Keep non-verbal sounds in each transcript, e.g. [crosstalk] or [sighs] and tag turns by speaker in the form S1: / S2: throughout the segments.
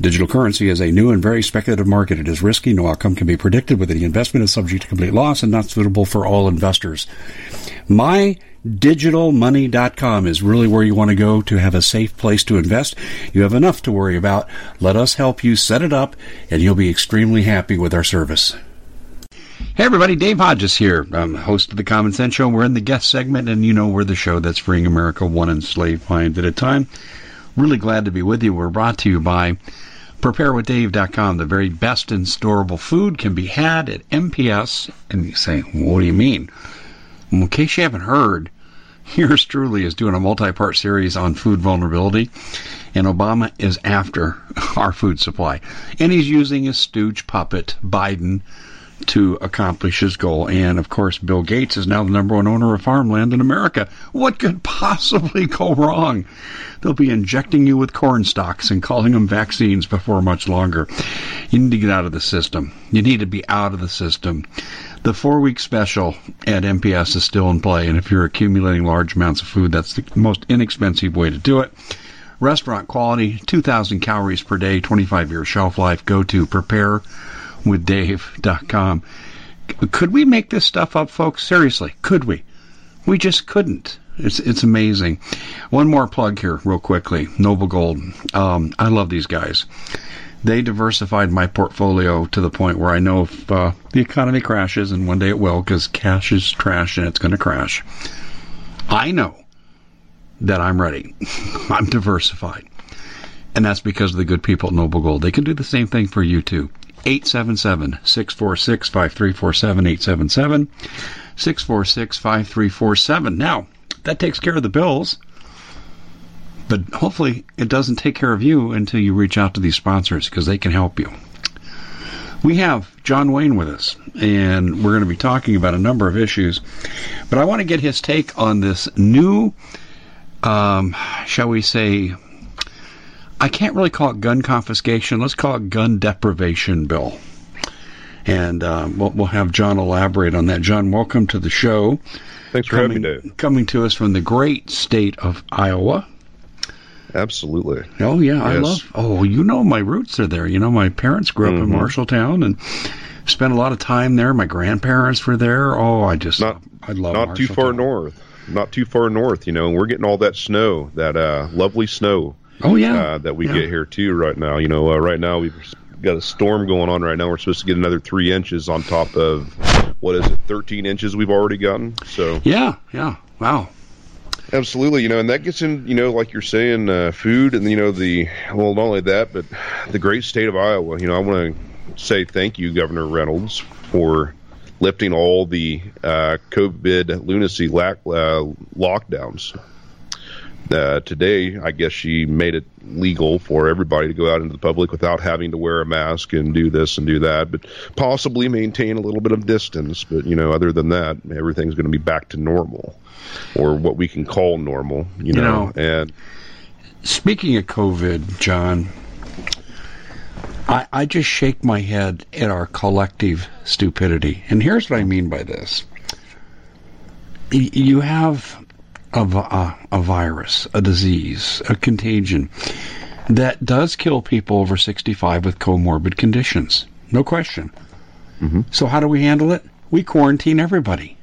S1: Digital currency is a new and very speculative market. It is risky. No outcome can be predicted. With any investment is subject to complete loss and not suitable for all investors. MyDigitalMoney.com is really where you want to go to have a safe place to invest. You have enough to worry about. Let us help you set it up, and you'll be extremely happy with our service. Hey everybody, Dave Hodges here, I'm host of the Common Sense Show. We're in the guest segment, and you know we're the show that's freeing America one enslaved mind at a time. Really glad to be with you. We're brought to you by PrepareWithDave.com. The very best in storable food can be had at MPS. And you say, what do you mean? Well, in case you haven't heard, [laughs] yours truly is doing a multi-part series on food vulnerability, and Obama is after [laughs] our food supply. And he's using his stooge puppet, Biden, to accomplish his goal. And of course, Bill Gates is now the number one owner of farmland in America. What could [laughs] possibly go wrong? They'll be injecting you with corn stalks and calling them vaccines before much longer. You need to get out of the system. You need to be out of the system. The four week special at MPS is still in play, and if you're accumulating large amounts of food, that's the most inexpensive way to do it. Restaurant quality, 2,000 calories per day, 25 year shelf life. Go to preparewithdave.com. Could we make this stuff up, folks? Seriously, could we? We just couldn't. It's it's amazing. One more plug here, real quickly. Noble Gold. Um, I love these guys they diversified my portfolio to the point where I know if uh, the economy crashes, and one day it will, because cash is trash and it's going to crash, I know that I'm ready. [laughs] I'm diversified. And that's because of the good people at Noble Gold. They can do the same thing for you too. 877 646 5347. 877 646 5347. Now, that takes care of the bills. But hopefully, it doesn't take care of you until you reach out to these sponsors because they can help you. We have John Wayne with us, and we're going to be talking about a number of issues. But I want to get his take on this new, um, shall we say, I can't really call it gun confiscation. Let's call it gun deprivation bill. And uh, we'll, we'll, have John elaborate on that. John, welcome to the show.
S2: Thanks for coming, having me, Dave.
S1: Coming to us from the great state of Iowa.
S2: Absolutely.
S1: Oh yeah, yes. I love. Oh, you know my roots are there. You know my parents grew up mm-hmm. in Marshalltown and spent a lot of time there. My grandparents were there. Oh, I just
S2: not
S1: I love
S2: not too far north. Not too far north, you know. And we're getting all that snow, that uh, lovely snow.
S1: Oh yeah,
S2: uh, that we
S1: yeah.
S2: get here too right now. You know, uh, right now we've got a storm going on right now. We're supposed to get another three inches on top of what is it, thirteen inches we've already gotten. So
S1: yeah, yeah, wow.
S2: Absolutely, you know, and that gets in, you know, like you're saying, uh, food, and you know the well, not only that, but the great state of Iowa. You know, I want to say thank you, Governor Reynolds, for lifting all the uh, COVID lunacy lack, uh, lockdowns. Uh, today, I guess she made it legal for everybody to go out into the public without having to wear a mask and do this and do that, but possibly maintain a little bit of distance. But you know, other than that, everything's going to be back to normal, or what we can call normal. You,
S1: You
S2: know,
S1: know,
S2: and
S1: Speaking of COVID, John, I, I just shake my head at our collective stupidity. And here's what I mean by this Y- you have a, a, a virus, a disease, a contagion that does kill people over 65 with comorbid conditions. No question. Mm-hmm. So, how do we handle it? We quarantine everybody.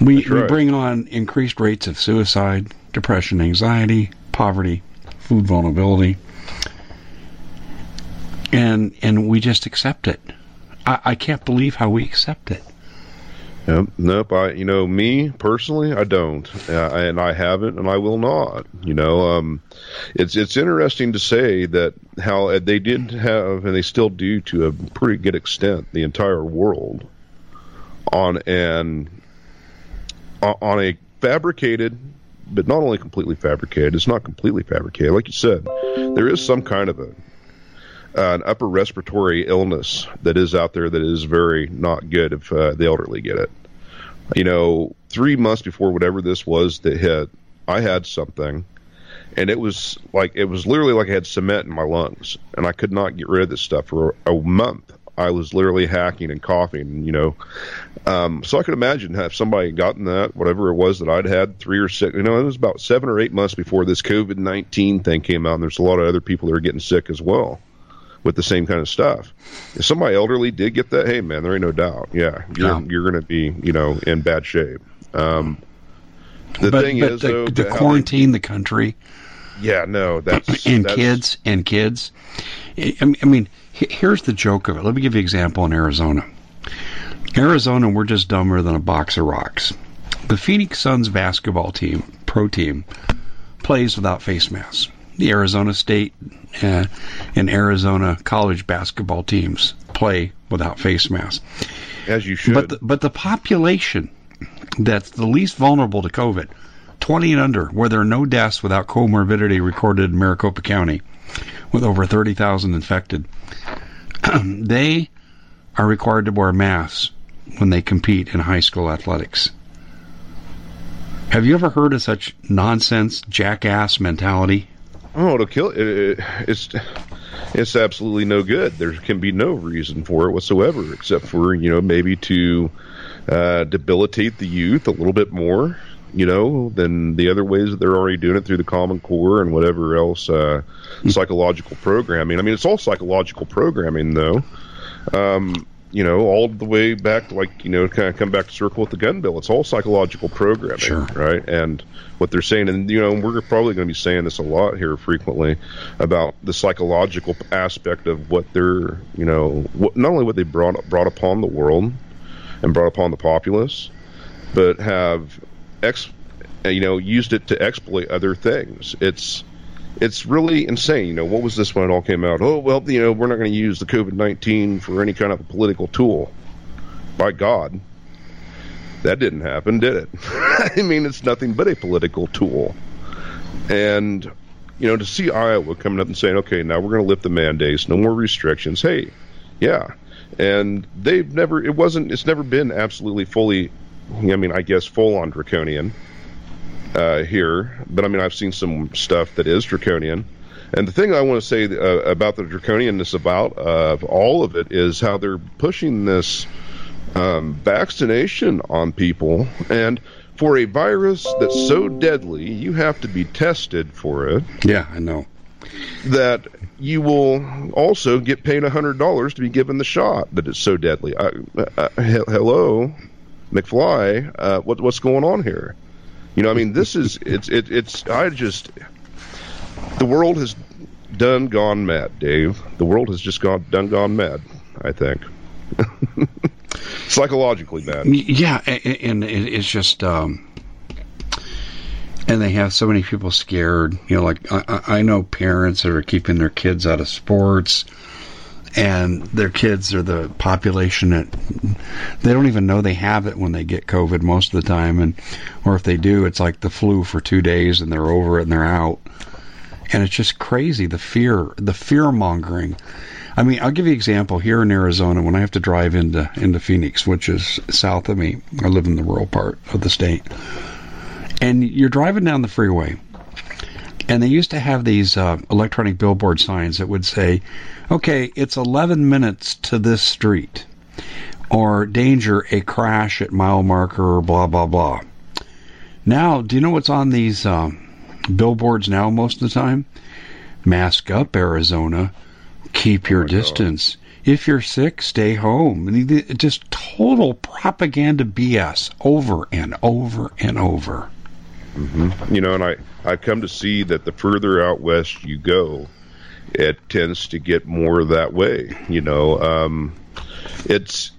S1: We,
S2: That's
S1: we bring on increased rates of suicide, depression, anxiety, poverty, food vulnerability, and and we just accept it. I, I can't believe how we accept it.
S2: Yep. Nope. I, you know, me personally, I don't, uh, and I haven't, and I will not. You know, um, it's it's interesting to say that how they did have, and they still do to a pretty good extent, the entire world on an on a fabricated, but not only completely fabricated. It's not completely fabricated, like you said. There is some kind of a an upper respiratory illness that is out there that is very not good if uh, the elderly get it. You know, three months before whatever this was that hit, I had something, and it was like it was literally like I had cement in my lungs, and I could not get rid of this stuff for a month. I was literally hacking and coughing, you know. Um, so I could imagine if somebody had gotten that, whatever it was that I'd had, three or six, you know, it was about seven or eight months before this COVID 19 thing came out, and there's a lot of other people that are getting sick as well with the same kind of stuff. If somebody elderly did get that, hey man, there ain't no doubt. Yeah, you're
S1: Yeah.
S2: you're going to be you know in bad shape. Um, the
S1: but
S2: thing
S1: but
S2: is,
S1: the,
S2: though, they-
S1: quarantine the country
S2: yeah, no, that's [clears throat]
S1: and
S2: that's,
S1: kids and kids. I I mean, here's the joke of it. Let me give you an example in Arizona. Arizona, we're just dumber than a box of rocks. The Phoenix Suns basketball team, pro team, plays without face masks. The Arizona State uh, and Arizona college basketball teams play without face masks.
S2: as you should.
S1: But the, but the population that's the least vulnerable to COVID, 20 and under, where there are no deaths without comorbidity recorded in Maricopa County, with over 30,000 infected, [clears throat] they are required to wear masks when they compete in high school athletics. Have you ever heard of such nonsense, jackass mentality?
S2: Oh, to kill it, it, it's it's absolutely no good. There can be no reason for it whatsoever, except for you know maybe to uh, debilitate the youth a little bit more, you know, than the other ways that they're already doing it through the Common Core and whatever else uh, psychological programming. I mean, it's all psychological programming, though. Um, you know, all the way back to like, you know, kind of come back to circle with the gun bill. It's all psychological programming,
S1: Sure.
S2: right? And what they're saying, and you know, we're probably going to be saying this a lot here frequently about the psychological aspect of what they're, you know, what, not only what they brought brought upon the world and brought upon the populace, but have ex, you know, used it to exploit other things. It's it's really insane. You know, what was this when it all came out? Oh, well, you know, we're not going to use the COVID 19 for any kind of a political tool. By God. That didn't happen, did it? [laughs] I mean, it's nothing but a political tool. And, you know, to see Iowa coming up and saying, okay, now we're going to lift the mandates, no more restrictions. Hey, yeah. And they've never, it wasn't, it's never been absolutely fully, I mean, I guess full on draconian uh, here, but I mean, I've seen some stuff that is draconian. And the thing I want to say uh, about the draconianness about uh, all of it is how they're pushing this um, vaccination on people. And for a virus that's so deadly, you have to be tested for it.
S1: Yeah, I know.
S2: That you will also get paid $100 to be given the shot that it's so deadly. I, uh, he- hello, McFly, uh, what, what's going on here? You know, I mean, this is it's it, it's. I just the world has done gone mad, Dave. The world has just gone done gone mad. I think [laughs] psychologically mad.
S1: Yeah, and it- it's just, um, and they have so many people scared. You know, like I I know parents that are keeping their kids out of sports, and their kids are the population that they don't even know they have it when they get COVID most of the time, and or if they do, it's like the flu for two days and they're over it and they're out, and it's just crazy the fear, the fear mongering. I mean, I'll give you an example here in Arizona when I have to drive into into Phoenix, which is south of me. I live in the rural part of the state, and you're driving down the freeway and they used to have these uh, electronic billboard signs that would say, okay, it's 11 minutes to this street, or danger, a crash at mile marker, blah, blah, blah. Now, do you know what's on these um, billboards now most of the time? Mask up, Arizona. Keep your oh distance. God. If you're sick, stay home. Just total propaganda BS over and over and over.
S2: Mm-hmm. You know, and I I've come to see that the further out west you go, it tends to get more that way. You know, um, it's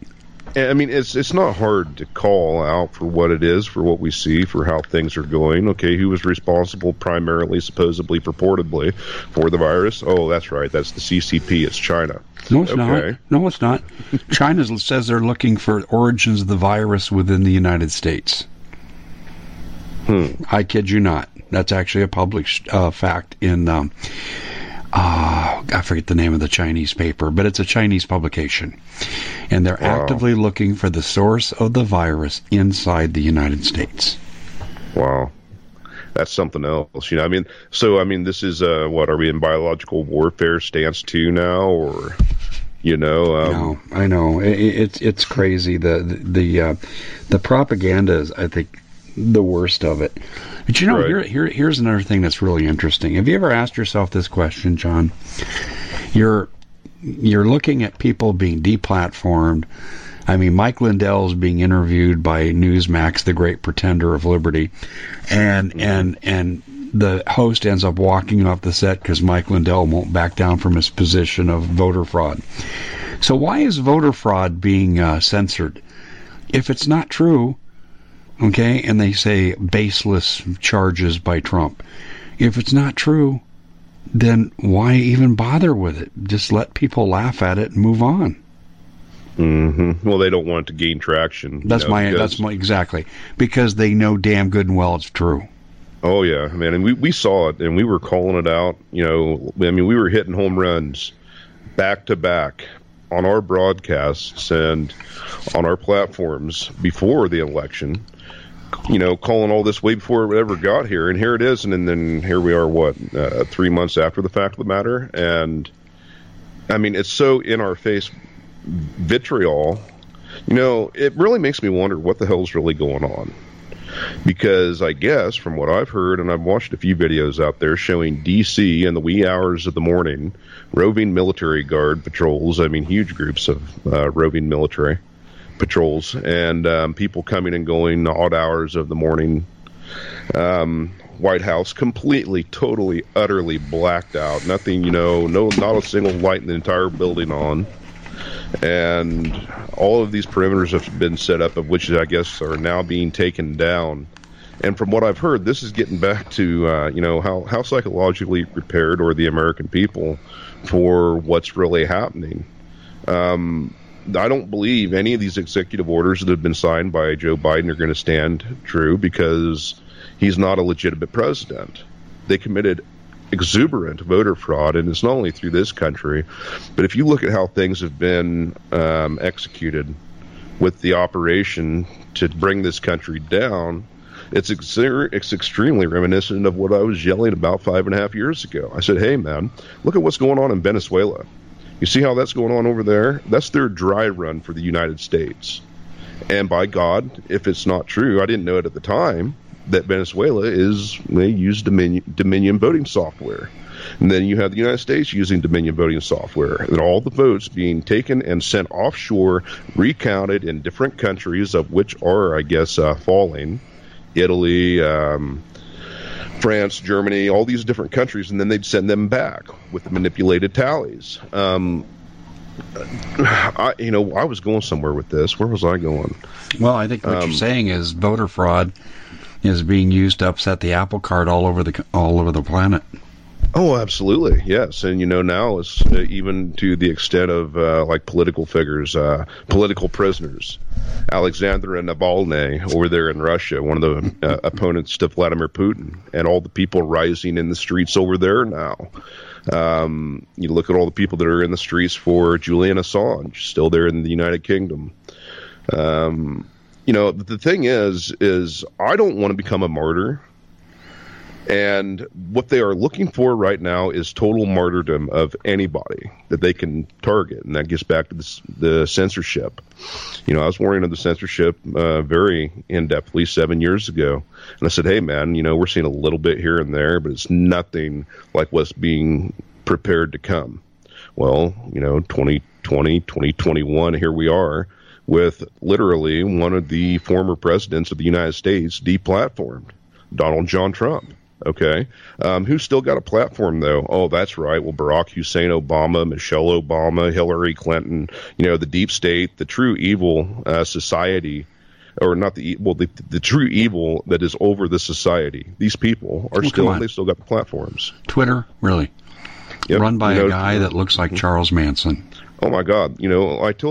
S2: I mean, it's it's not hard to call out for what it is, for what we see, for how things are going. Okay, who was responsible primarily, supposedly, purportedly, for the virus? Oh, that's right. That's the CCP. It's China.
S1: No, it's okay. not. No, it's not. China [laughs] says they're looking for origins of the virus within the United States. Hmm. I kid you not. That's actually a published uh, fact in. Um, uh, I forget the name of the Chinese paper, but it's a Chinese publication. And they're wow. actively looking for the source of the virus inside the United States.
S2: Wow. That's something else, you know. I mean, so I mean, this is uh, what are we in biological warfare stance two now, or you know? Um,
S1: no, I know it, it's it's crazy. The the the, uh, the propaganda is, I think, the worst of it. But you know, right. here, here, here's another thing that's really interesting. Have you ever asked yourself this question, John? You're you're looking at people being deplatformed. I mean, Mike Lindell is being interviewed by Newsmax, the great pretender of liberty, and mm-hmm. and and the host ends up walking off the set because Mike Lindell won't back down from his position of voter fraud. So why is voter fraud being uh, censored? If it's not true, okay, and they say baseless charges by Trump. If it's not true, then why even bother with it? Just let people laugh at it and move on.
S2: Mm-hmm. Well, they don't want to gain traction.
S1: That's know, my. Because... That's my exactly because they know damn good and well it's true.
S2: Oh yeah, man, and we we saw it and we were calling it out. You know, I mean, we were hitting home runs back to back on our broadcasts and on our platforms before the election you know, calling all this way before it ever got here, and here it is, and then, here we are, what, uh, three months after the fact of the matter, and I mean, it's so in our face vitriol. You know, it really makes me wonder what the hell's really going on. Because I guess, from what I've heard, and I've watched a few videos out there showing DC in the wee hours of the morning, roving military guard patrols, I mean, huge groups of uh, roving military patrols and um, people coming and going odd hours of the morning. Um, White House completely, totally, utterly blacked out. Nothing, you know, no, not a single light in the entire building on. And all of these perimeters have been set up, of which I guess are now being taken down. And from what I've heard, this is getting back to uh, you know how how psychologically prepared are the American people for what's really happening. Um, I don't believe any of these executive orders that have been signed by Joe Biden are going to stand true because he's not a legitimate president. They committed exuberant voter fraud, and it's not only through this country, but if you look at how things have been um, executed with the operation to bring this country down, it's ex- it's extremely reminiscent of what I was yelling about five and a half years ago. I said, "Hey, man, look at what's going on in Venezuela." You see how that's going on over there? That's their dry run for the United States. And by God, if it's not true, I didn't know it at the time that Venezuela is they use Dominion, Dominion voting software. And then you have the United States using Dominion voting software, and all the votes being taken and sent offshore, recounted in different countries, of which are, I guess, uh, falling Italy, um, France, Germany, all these different countries, and then they'd send them back with the manipulated tallies. Um, I, you know, I was going somewhere with this. Where was I going?
S1: Well, I think what um, you're saying is voter fraud is being used to upset the apple cart all over the all over the planet.
S2: Oh, absolutely, yes. And you know now it's uh, even to the extent of uh, like political figures, uh, political prisoners. Alexander Navalny over there in Russia, one of the uh, opponents to Vladimir Putin, and all the people rising in the streets over there now. Um, you look at all the people that are in the streets for Julian Assange, still there in the United Kingdom. Um, you know, the thing is, is I don't want to become a martyr. And what they are looking for right now is total martyrdom of anybody that they can target, and that gets back to this, the censorship. You know, I was warning of the censorship uh, very in depthly seven years ago, and I said, "Hey, man, you know, we're seeing a little bit here and there, but it's nothing like what's being prepared to come." Well, you know, 2020, 2021, here we are with literally one of the former presidents of the United States deplatformed, Donald John Trump. Okay. Um, who's still got a platform, though? Oh, that's right. Well, Barack Hussein Obama, Michelle Obama, Hillary Clinton, you know, the deep state, the true evil uh, society, or not the well, the, the true evil that is over the society. These people are still, they still got the platforms.
S3: Twitter, really? Yep. Run by you know, a guy that looks like Charles Manson.
S2: Oh, my God. You know, I told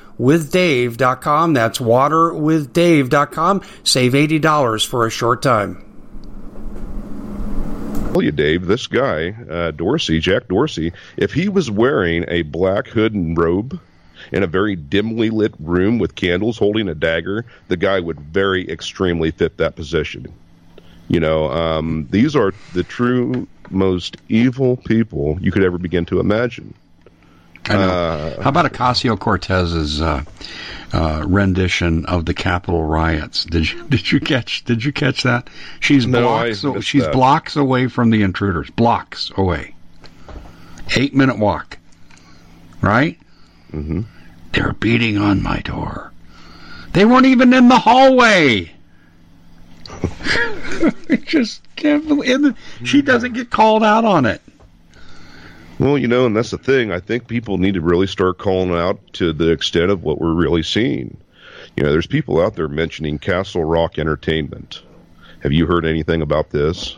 S1: waterwithdave.com. That's waterwithdave.com. Save $80 for a short time.
S2: Tell you, Dave, this guy, uh, Dorsey, Jack Dorsey, if he was wearing a black hood and robe in a very dimly lit room with candles holding a dagger, the guy would very extremely fit that position. You know, um, these are the true most evil people you could ever begin to imagine.
S3: Uh, How about Ocasio Cortez's uh, uh, rendition of the Capitol riots? Did you did you catch did you catch that? She's no, blocks she's that. blocks away from the intruders. Blocks away. Eight minute walk. Right. Mm-hmm. They're beating on my door. They weren't even in the hallway. [laughs] [laughs] just can't believe. She doesn't get called out on it.
S2: Well, you know, and that's the thing. I think people need to really start calling out to the extent of what we're really seeing. You know, there's people out there mentioning Castle Rock Entertainment. Have you heard anything about this?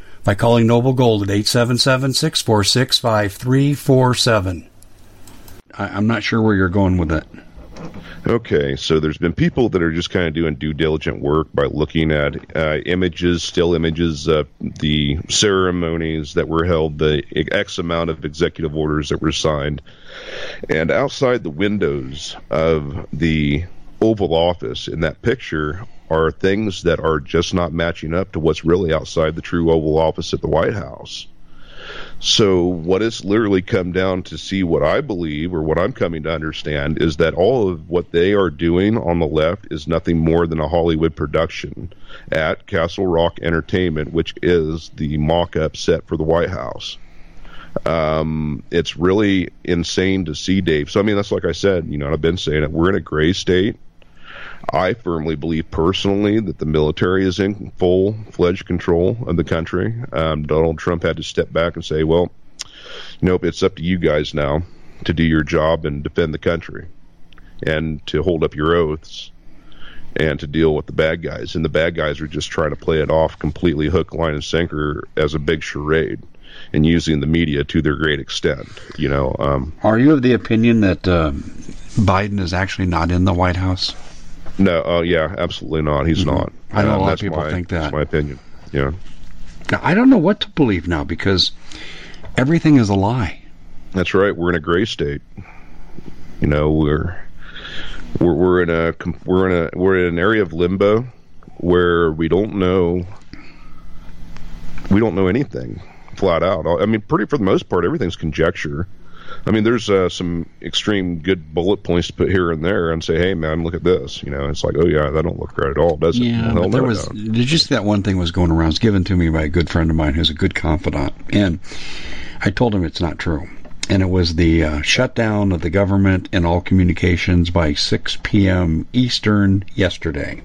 S1: by calling Noble Gold at 877 646 5347. I'm not sure where you're going with it.
S2: Okay, so there's been people that are just kind of doing due diligent work by looking at uh, images, still images, of the ceremonies that were held, the X amount of executive orders that were signed, and outside the windows of the Oval Office in that picture are things that are just not matching up to what's really outside the true Oval Office at the White House. So, what it's literally come down to see what I believe, or what I'm coming to understand, is that all of what they are doing on the left is nothing more than a Hollywood production at Castle Rock Entertainment, which is the mock up set for the White House. Um, it's really insane to see Dave. So, I mean, that's like I said, you know, I've been saying it. We're in a gray state I firmly believe personally that the military is in full fledged control of the country. Um, Donald Trump had to step back and say, well, nope, it's up to you guys now to do your job and defend the country and to hold up your oaths and to deal with the bad guys. And the bad guys are just trying to play it off completely hook, line, and sinker as a big charade and using the media to their great extent. You know, um,
S1: are you of the opinion that uh, Biden is actually not in the White House?
S2: No, oh yeah, absolutely not. He's mm-hmm. not.
S1: I know uh, a lot of people
S2: my,
S1: think that.
S2: That's my opinion. Yeah.
S1: Now, I don't know what to believe now because everything is a lie.
S2: That's right. We're in a gray state. You know, we're we're, we're in a we're in a we're in an area of limbo where we don't know we don't know anything flat out. I mean, pretty for the most part, everything's conjecture. I mean, there's uh, some extreme good bullet points to put here and there and say, hey, man, look at this. You know, it's like, oh, yeah, that don't look right at all, does it?
S1: Yeah, well, there was, did you that one thing was going around? It's given to me by a good friend of mine who's a good confidant. And I told him it's not true. And it was the uh, shutdown of the government and all communications by 6 p.m. Eastern yesterday,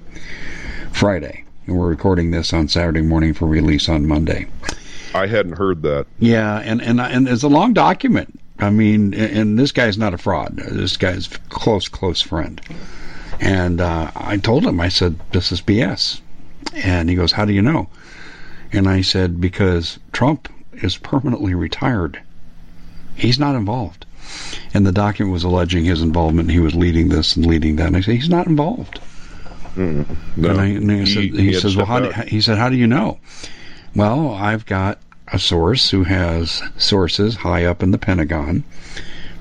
S1: Friday. And we're recording this on Saturday morning for release on Monday.
S2: I hadn't heard that.
S1: Yeah, and and and it's a long document. I mean, and this guy's not a fraud. This guy's a close, close friend. And uh, I told him, I said, this is BS. And he goes, how do you know? And I said, because Trump is permanently retired. He's not involved. And the document was alleging his involvement. He was leading this and leading that. And I said, he's not involved.
S2: Mm, no.
S1: And, I, and I said, he, he says, well, how do, he said, how do you know? Well, I've got a source who has sources high up in the Pentagon,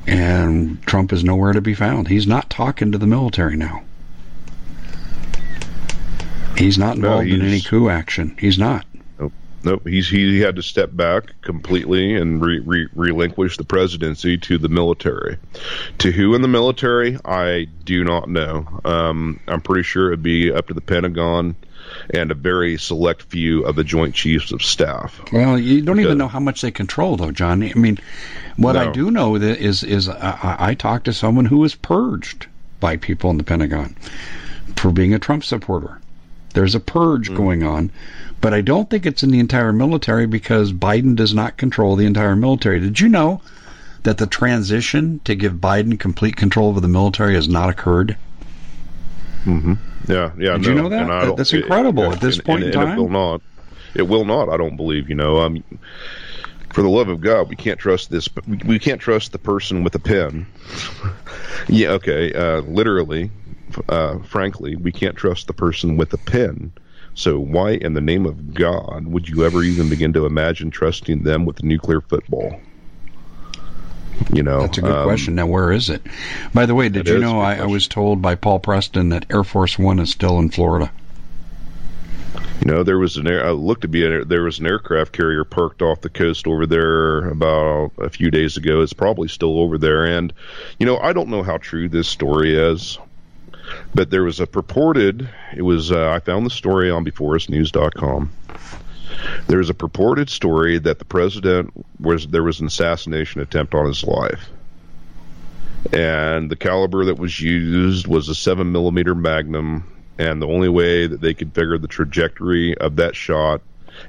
S1: and Trump is nowhere to be found. He's not talking to the military now. He's not involved no, he's, in any coup action. He's not.
S2: Nope. Nope. He's he had to step back completely and re, re, relinquish the presidency to the military. To who in the military, I do not know. Um, I'm pretty sure it'd be up to the Pentagon and a very select few of the Joint Chiefs of Staff.
S1: Well, you don't because, even know how much they control, though, John. I mean, what no. I do know is is I, I talked to someone who was purged by people in the Pentagon for being a Trump supporter. There's a purge mm. going on, but I don't think it's in the entire military because Biden does not control the entire military. Did you know that the transition to give Biden complete control over the military has not occurred?
S2: Mm-hmm. Yeah, yeah.
S1: Did
S2: no,
S1: you know that? That's incredible it, at this
S2: and,
S1: point
S2: and,
S1: in time.
S2: it will not. It will not. I don't believe. You know, um, for the love of God, we can't trust this. We, we can't trust the person with a pen. [laughs] yeah. Okay. Uh, literally, uh, frankly, we can't trust the person with a pen. So why, in the name of God, would you ever even begin to imagine trusting them with a nuclear football? You know,
S1: that's a good um, question. Now, where is it? By the way, did you know I, I, was told by Paul Preston that Air Force One is still in Florida?
S2: You know, there was an air. I looked to be an, there was an aircraft carrier parked off the coast over there about a few days ago. It's probably still over there, and you know, I don't know how true this story is, but there was a purported. It was uh, I found the story on BeforeItsNews.com. There's a purported story that the president was there was an assassination attempt on his life, and the caliber that was used was a seven millimeter Magnum, and the only way that they could figure the trajectory of that shot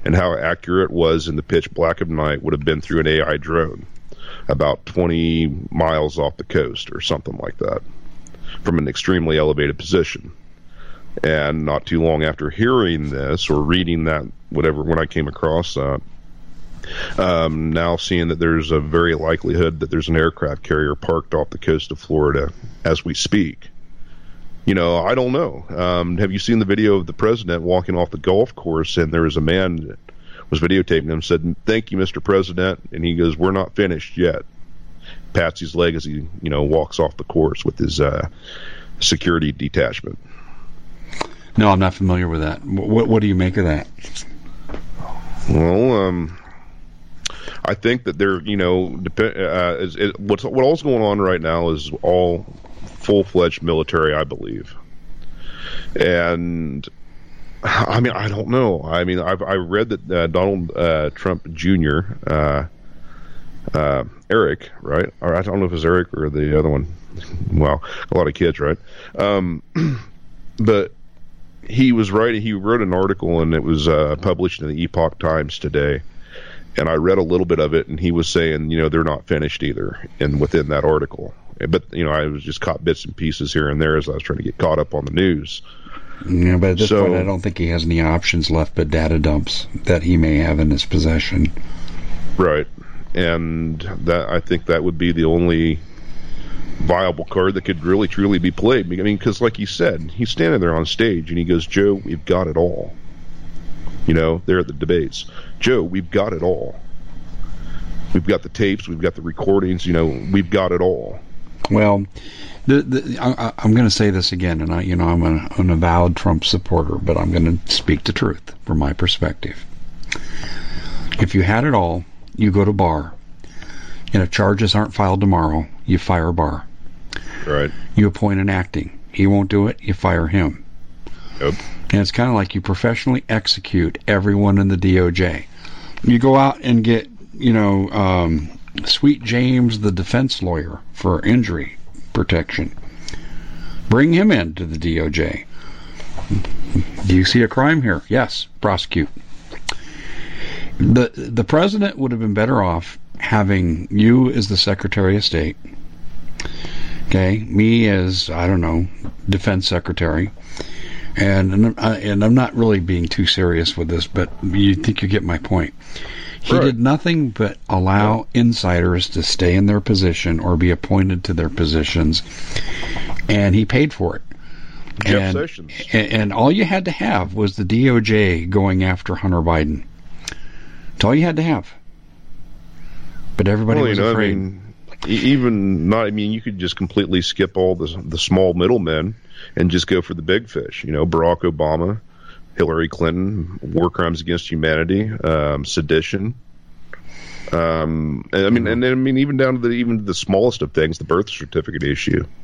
S2: and how accurate it was in the pitch black of night would have been through an AI drone, about 20 miles off the coast or something like that, from an extremely elevated position. And not too long after hearing this or reading that, whatever, when I came across that, um, now seeing that there's a very likelihood that there's an aircraft carrier parked off the coast of Florida as we speak. You know, I don't know. Um, have you seen the video of the president walking off the golf course and there was a man was videotaping him said, "Thank you, Mr. President," and he goes, "We're not finished yet." Pats his leg as he, you know, walks off the course with his uh, security detachment.
S1: No, I'm not familiar with that. What What do you make of that?
S2: Well, um, I think that they're, you know, dep- uh, is, is, what's what all's going on right now is all full fledged military, I believe, and I mean, I don't know. I mean, I've I read that uh, Donald uh, Trump Jr. Uh, uh, Eric, right? Or I don't know if it's Eric or the other one. Wow, a lot of kids, right? Um, [clears throat] but he was writing. He wrote an article, and it was uh, published in the Epoch Times today. And I read a little bit of it, and he was saying, you know, they're not finished either, and within that article. But you know, I was just caught bits and pieces here and there as I was trying to get caught up on the news.
S1: Yeah, but at this so, point, I don't think he has any options left but data dumps that he may have in his possession.
S2: Right, and that I think that would be the only viable card that could really truly be played. I mean, because like you said, he's standing there on stage and he goes, "Joe, we've got it all." You know, there at the debates, Joe, we've got it all. We've got the tapes, we've got the recordings. You know, we've got it all.
S1: Well, the, the, I, am going to say this again, and I, you know, I'm an, avowed Trump supporter, but I'm going to speak the truth from my perspective. If you had it all, you go to Barr, and if charges aren't filed tomorrow, you fire Barr.
S2: Right.
S1: You appoint an acting. He won't do it. You fire him.
S2: Yep.
S1: And it's kind of like you professionally execute everyone in the DOJ. You go out and get, you know, um, Sweet James, the defense lawyer for injury protection. Bring him into the DOJ. Do you see a crime here? Yes, prosecute. The the president would have been better off having you as the Secretary of State. Okay, me as I don't know, Defense Secretary, and and, I, and I'm not really being too serious with this, but you think you get my point. He right. did nothing but allow insiders to stay in their position or be appointed to their positions, and he paid for it.
S2: Jeff
S1: and,
S2: Sessions.
S1: And, and all you had to have was the DOJ going after Hunter Biden. That's all you had to have. But everybody well, was know, afraid. I mean,
S2: even not. I mean, you could just completely skip all the the small middlemen and just go for the big fish. You know, Barack Obama, Hillary Clinton, war crimes against humanity, um, sedition. Um, I mean, and I mean, even down to the even the smallest of things, the birth certificate issue. [laughs]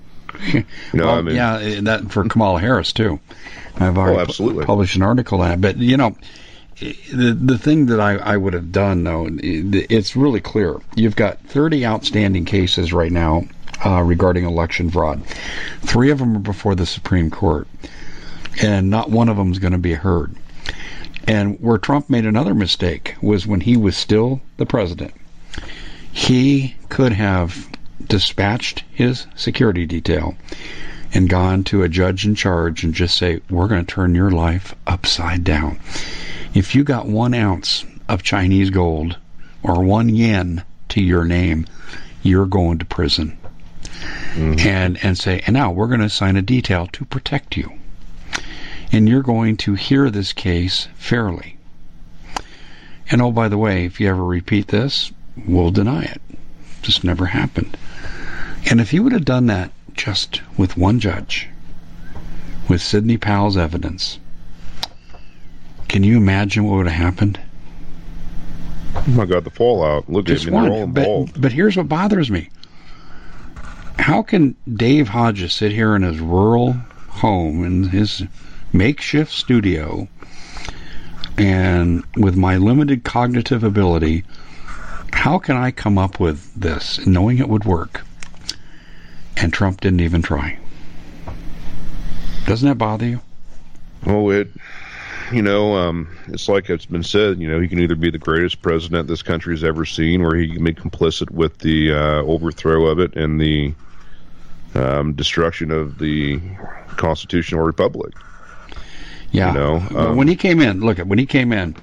S1: You know, well, I mean, yeah, that for Kamala Harris too. I've already oh, absolutely. published an article on it, but you know, the the thing that I, I would have done though, it's really clear. You've got 30 outstanding cases right now uh, regarding election fraud. Three of them are before the Supreme Court, and not one of them is going to be heard. And where Trump made another mistake was when he was still the president. He could have dispatched his security detail and gone to a judge in charge and just say, We're going to turn your life upside down. If you got one ounce of Chinese gold or one yen to your name, you're going to prison. Mm-hmm. And and say, and now we're going to assign a detail to protect you. And you're going to hear this case fairly. And oh, by the way, if you ever repeat this, we'll deny it. Just never happened. And if he would have done that just with one judge, with Sidney Powell's evidence, can you imagine what would have happened?
S2: Oh my God, the fallout. Look Just at me, they're all involved.
S1: But, but here's what bothers me. How can Dave Hodges sit here in his rural home, in his makeshift studio, and with my limited cognitive ability, how can I come up with this knowing it would work? And Trump didn't even try. Doesn't that bother you?
S2: Oh, it, you know, um, it's like it's been said, you know, he can either be the greatest president this country has ever seen, or he can be complicit with the uh, overthrow of it and the um, destruction of the constitutional republic.
S1: Yeah. You know, um, when he came in, look at when he came in,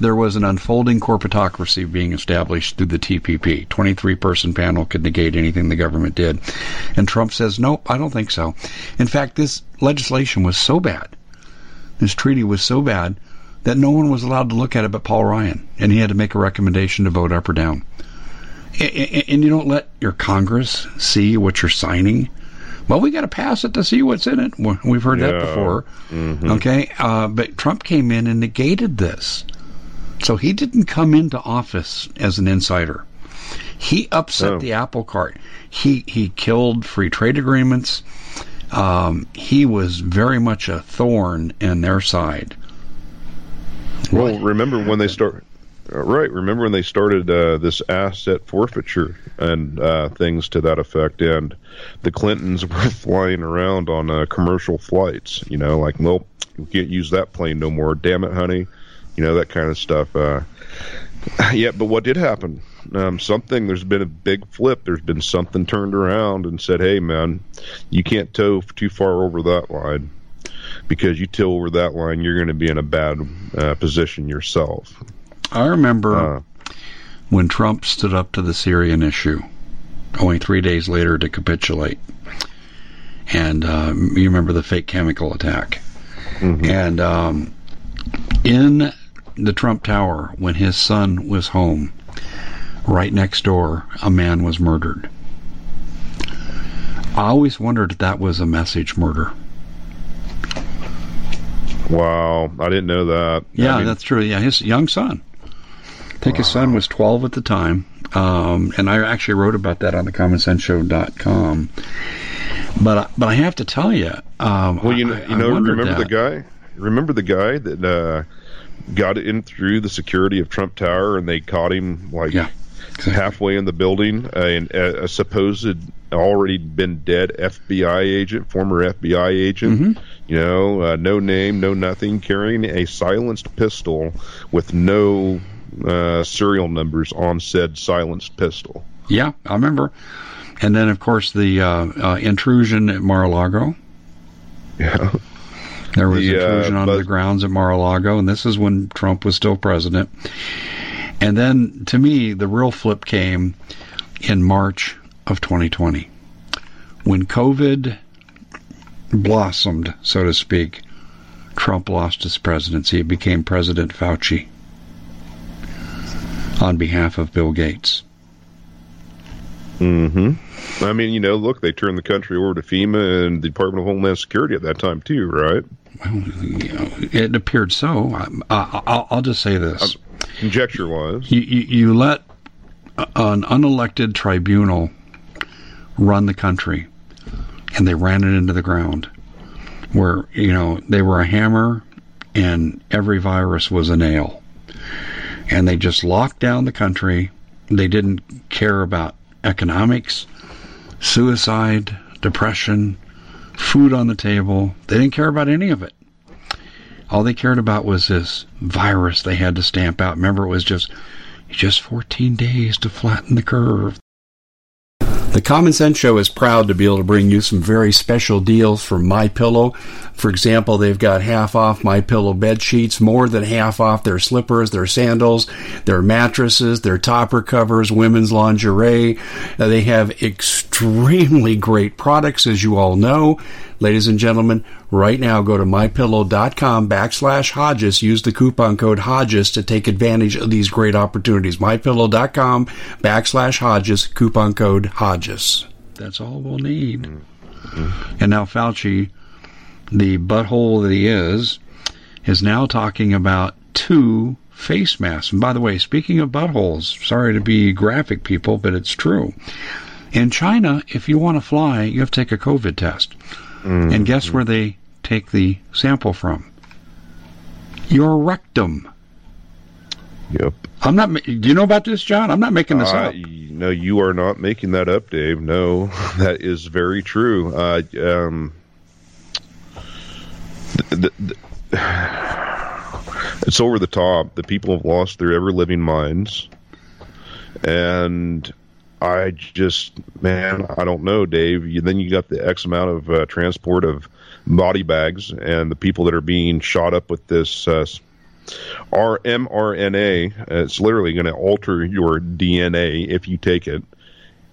S1: there was an unfolding corporatocracy being established through the TPP. 23 person panel could negate anything the government did. And Trump says, nope, I don't think so. In fact, this legislation was so bad, this treaty was so bad, that no one was allowed to look at it but Paul Ryan. And he had to make a recommendation to vote up or down. And you don't let your Congress see what you're signing. Well, we got to pass it to see what's in it. We've heard yeah. that before. Mm-hmm. Okay, uh, but Trump came in and negated this. So he didn't come into office as an insider. He upset oh. the apple cart. He he killed free trade agreements. Um, he was very much a thorn in their side.
S2: Well, what? remember when they start? Uh, right. Remember when they started uh, this asset forfeiture and uh, things to that effect, and the Clintons [laughs] were flying around on uh, commercial flights. You know, like, well, we can't use that plane no more. Damn it, honey you know that kind of stuff. Uh, [laughs] yeah, but what did happen? Um, something. There's been a big flip. There's been something turned around and said, "Hey, man, you can't tow too far over that line." Because you tow over that line, you're going to be in a bad uh, position yourself.
S1: I remember uh, when Trump stood up to the Syrian issue, only three days later to capitulate. And uh, you remember the fake chemical attack. Mm-hmm. And um, in the Trump Tower when his son was home. Right next door, a man was murdered. I always wondered if that was a message murder.
S2: Wow, I didn't know that.
S1: Yeah, I mean, that's true. Yeah, his young son. I think wow. his son was 12 at the time. Um, and I actually wrote about that on the commonsenseshow.com. But but I have to tell you, um,
S2: well, you know, you know, remember that. the guy? Remember the guy that uh, got in through the security of Trump Tower, and they caught him like yeah. Halfway in the building. And a, a, supposed already been dead FBI agent, former FBI agent. Mm-hmm. You know, uh, no name, no nothing, carrying a silenced pistol with no uh, serial numbers on said silenced pistol.
S1: Yeah, I remember. And then, of course, the uh, uh, intrusion at Mar-a-Lago.
S2: Yeah.
S1: There was the, intrusion uh, onto the grounds at Mar-a-Lago, and this is when Trump was still president. And then, to me, the real flip came in March of 2020 when COVID blossomed, so to speak. Trump lost his presidency. It became President Fauci on behalf of Bill Gates.
S2: Mm-hmm. I mean, you know, look, they turned the country over to FEMA and the Department of Homeland Security at that time too, right?
S1: Well, it appeared so. I, will just say this:
S2: conjecture was
S1: you, you, you let an unelected tribunal run the country, and they ran it into the ground. Where you know they were a hammer, and every virus was a nail, and they just locked down the country. They didn't care about economics, suicide, depression, food on the table. They didn't care about any of it. All they cared about was this virus they had to stamp out. Remember, it was just just 14 days to flatten the curve. The Common Sense Show is proud to be able to bring you some very special deals from My Pillow. For example, they've got half off My Pillow bed sheets, more than half off their slippers, their sandals, their mattresses, their topper covers, women's lingerie. Uh, they have extremely great products, as you all know. Ladies and gentlemen, right now go to mypillow.com backslash Hodges. Use the coupon code Hodges to take advantage of these great opportunities. Mypillow.com backslash Hodges, coupon code Hodges. That's all we'll need. Mm-hmm. And now Fauci, the butthole that he is, is now talking about two face masks. And by the way, speaking of buttholes, sorry to be graphic, people, but it's true. In China, if you want to fly, you have to take a COVID test. Mm-hmm. And guess where they take the sample from? Your rectum.
S2: Yep.
S1: I'm not. Do you know about this, John? I'm not making this
S2: uh,
S1: up.
S2: No, you are not making that up, Dave. No, [laughs] that is very true. Uh, um, the, the, [sighs] it's over the top. The people have lost their ever living minds, and I just, man, I don't know, Dave. You, then you got the X amount of uh, transport of body bags and the people that are being shot up with this uh, our mRNA. It's literally going to alter your DNA if you take it.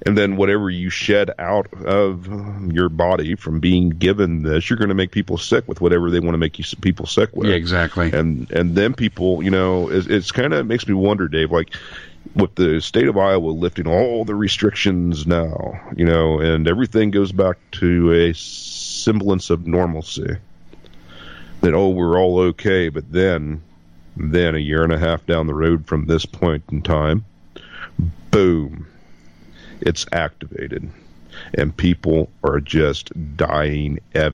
S2: And then whatever you shed out of your body from being given this, you're going to make people sick with whatever they want to make you people sick with.
S1: Yeah, exactly.
S2: And and then people, you know, it's, it's kind of makes me wonder, Dave, like with the state of Iowa lifting all the restrictions now, you know, and everything goes back to a semblance of normalcy. That oh, we're all okay, but then then a year and a half down the road from this point in time, boom, it's activated. And people are just dying every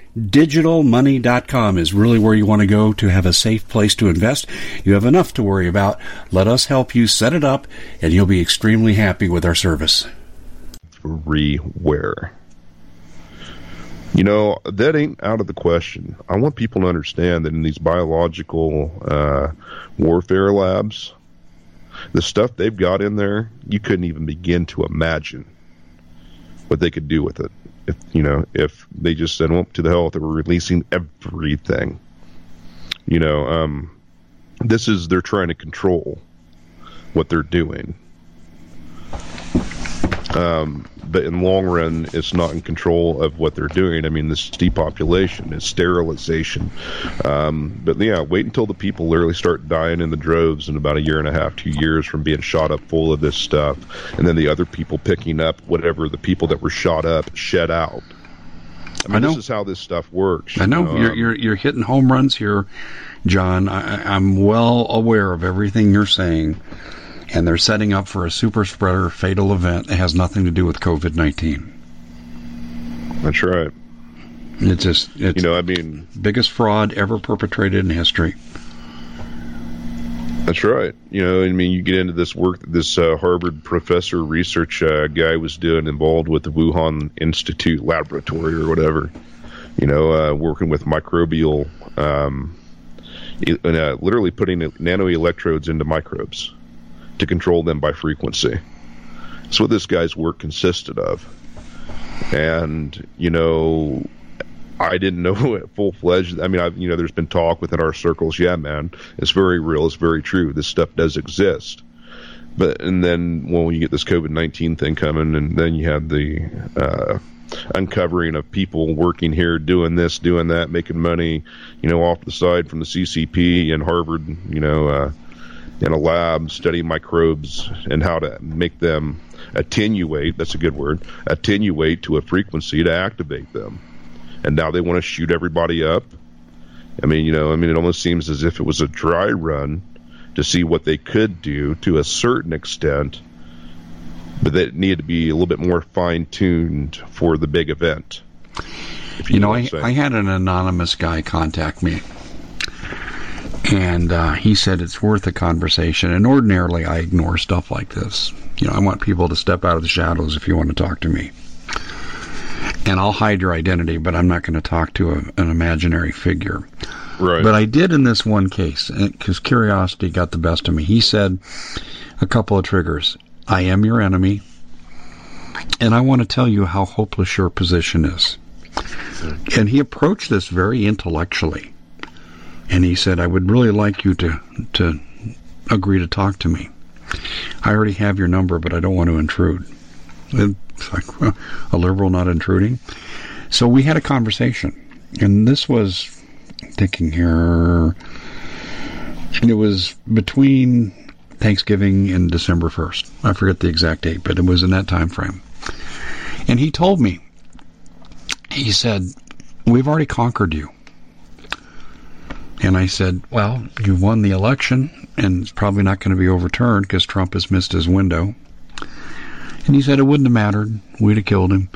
S1: MyDigitalMoney.com is really where you want to go to have a safe place to invest. You have enough to worry about. Let us help you set it up, and you'll be extremely happy with our service.
S2: Everywhere. You know, that ain't out of the question. I want people to understand that in these biological uh, warfare labs, the stuff they've got in there, you couldn't even begin to imagine what they could do with it. If you know, if they just said, "Well, to the hell," they were releasing everything. You know, um, this is they're trying to control what they're doing. Um, but in long run, it's not in control of what they're doing. I mean, this depopulation, it's sterilization. Um, but yeah, wait until the people literally start dying in the droves in about a year and a half, two years from being shot up full of this stuff, and then the other people picking up whatever the people that were shot up shed out. I mean,
S1: I know.
S2: this is how this stuff works.
S1: I know,
S2: you
S1: you're,
S2: Um,
S1: you're you're hitting home runs here, John. I, I'm well aware of everything you're saying, and they're setting up for a super spreader fatal event that has nothing to do with COVID nineteen.
S2: That's right.
S1: It's just it's
S2: You know, I mean,
S1: biggest fraud ever perpetrated in history.
S2: That's right. You know, I mean, you get into this work that this uh, Harvard professor research uh, guy was doing involved with the Wuhan Institute laboratory or whatever. You know, uh, working with microbial, um, uh, literally putting nano electrodes into microbes to control them by frequency. That's what this guy's work consisted of. And, you know, I didn't know [laughs] it full fledged. I mean, I've, you know, there's been talk within our circles. Yeah, man, it's very real. It's very true. This stuff does exist. But and then well, you get this COVID nineteen thing coming, and then you have the uh, uncovering of people working here, doing this, doing that, making money, you know, off the side from the CCP and Harvard, you know, uh, in a lab studying microbes and how to make them attenuate. That's a good word. Attenuate to a frequency to activate them and now they want to shoot everybody up. I mean, you know, I mean, it almost seems as if it was a dry run to see what they could do to a certain extent, but that needed to be a little bit more fine tuned for the big event. If
S1: You know,
S2: what
S1: I, I had an anonymous guy contact me, and uh, he said it's worth a conversation. And ordinarily, I ignore stuff like this. You know, I want people to step out of the shadows if you want to talk to me. And I'll hide your identity, but I'm not going to talk to a, an imaginary figure.
S2: right.
S1: But I did in this one case because curiosity got the best of me. He said a couple of triggers. I am your enemy, and I want to tell you how hopeless your position is. And he approached this very intellectually. And he said, I would really like you to, to agree to talk to me. I already have your number, but I don't want to intrude. It's like well, a liberal not intruding. So we had a conversation. And this was thinking here. And it was between Thanksgiving and December 1st. I forget the exact date, but it was in that time frame. And he told me, he said, We've already conquered you. And I said, Well, you won the election, and it's probably not going to be overturned because Trump has missed his window. And he said it wouldn't have mattered. We'd have killed him.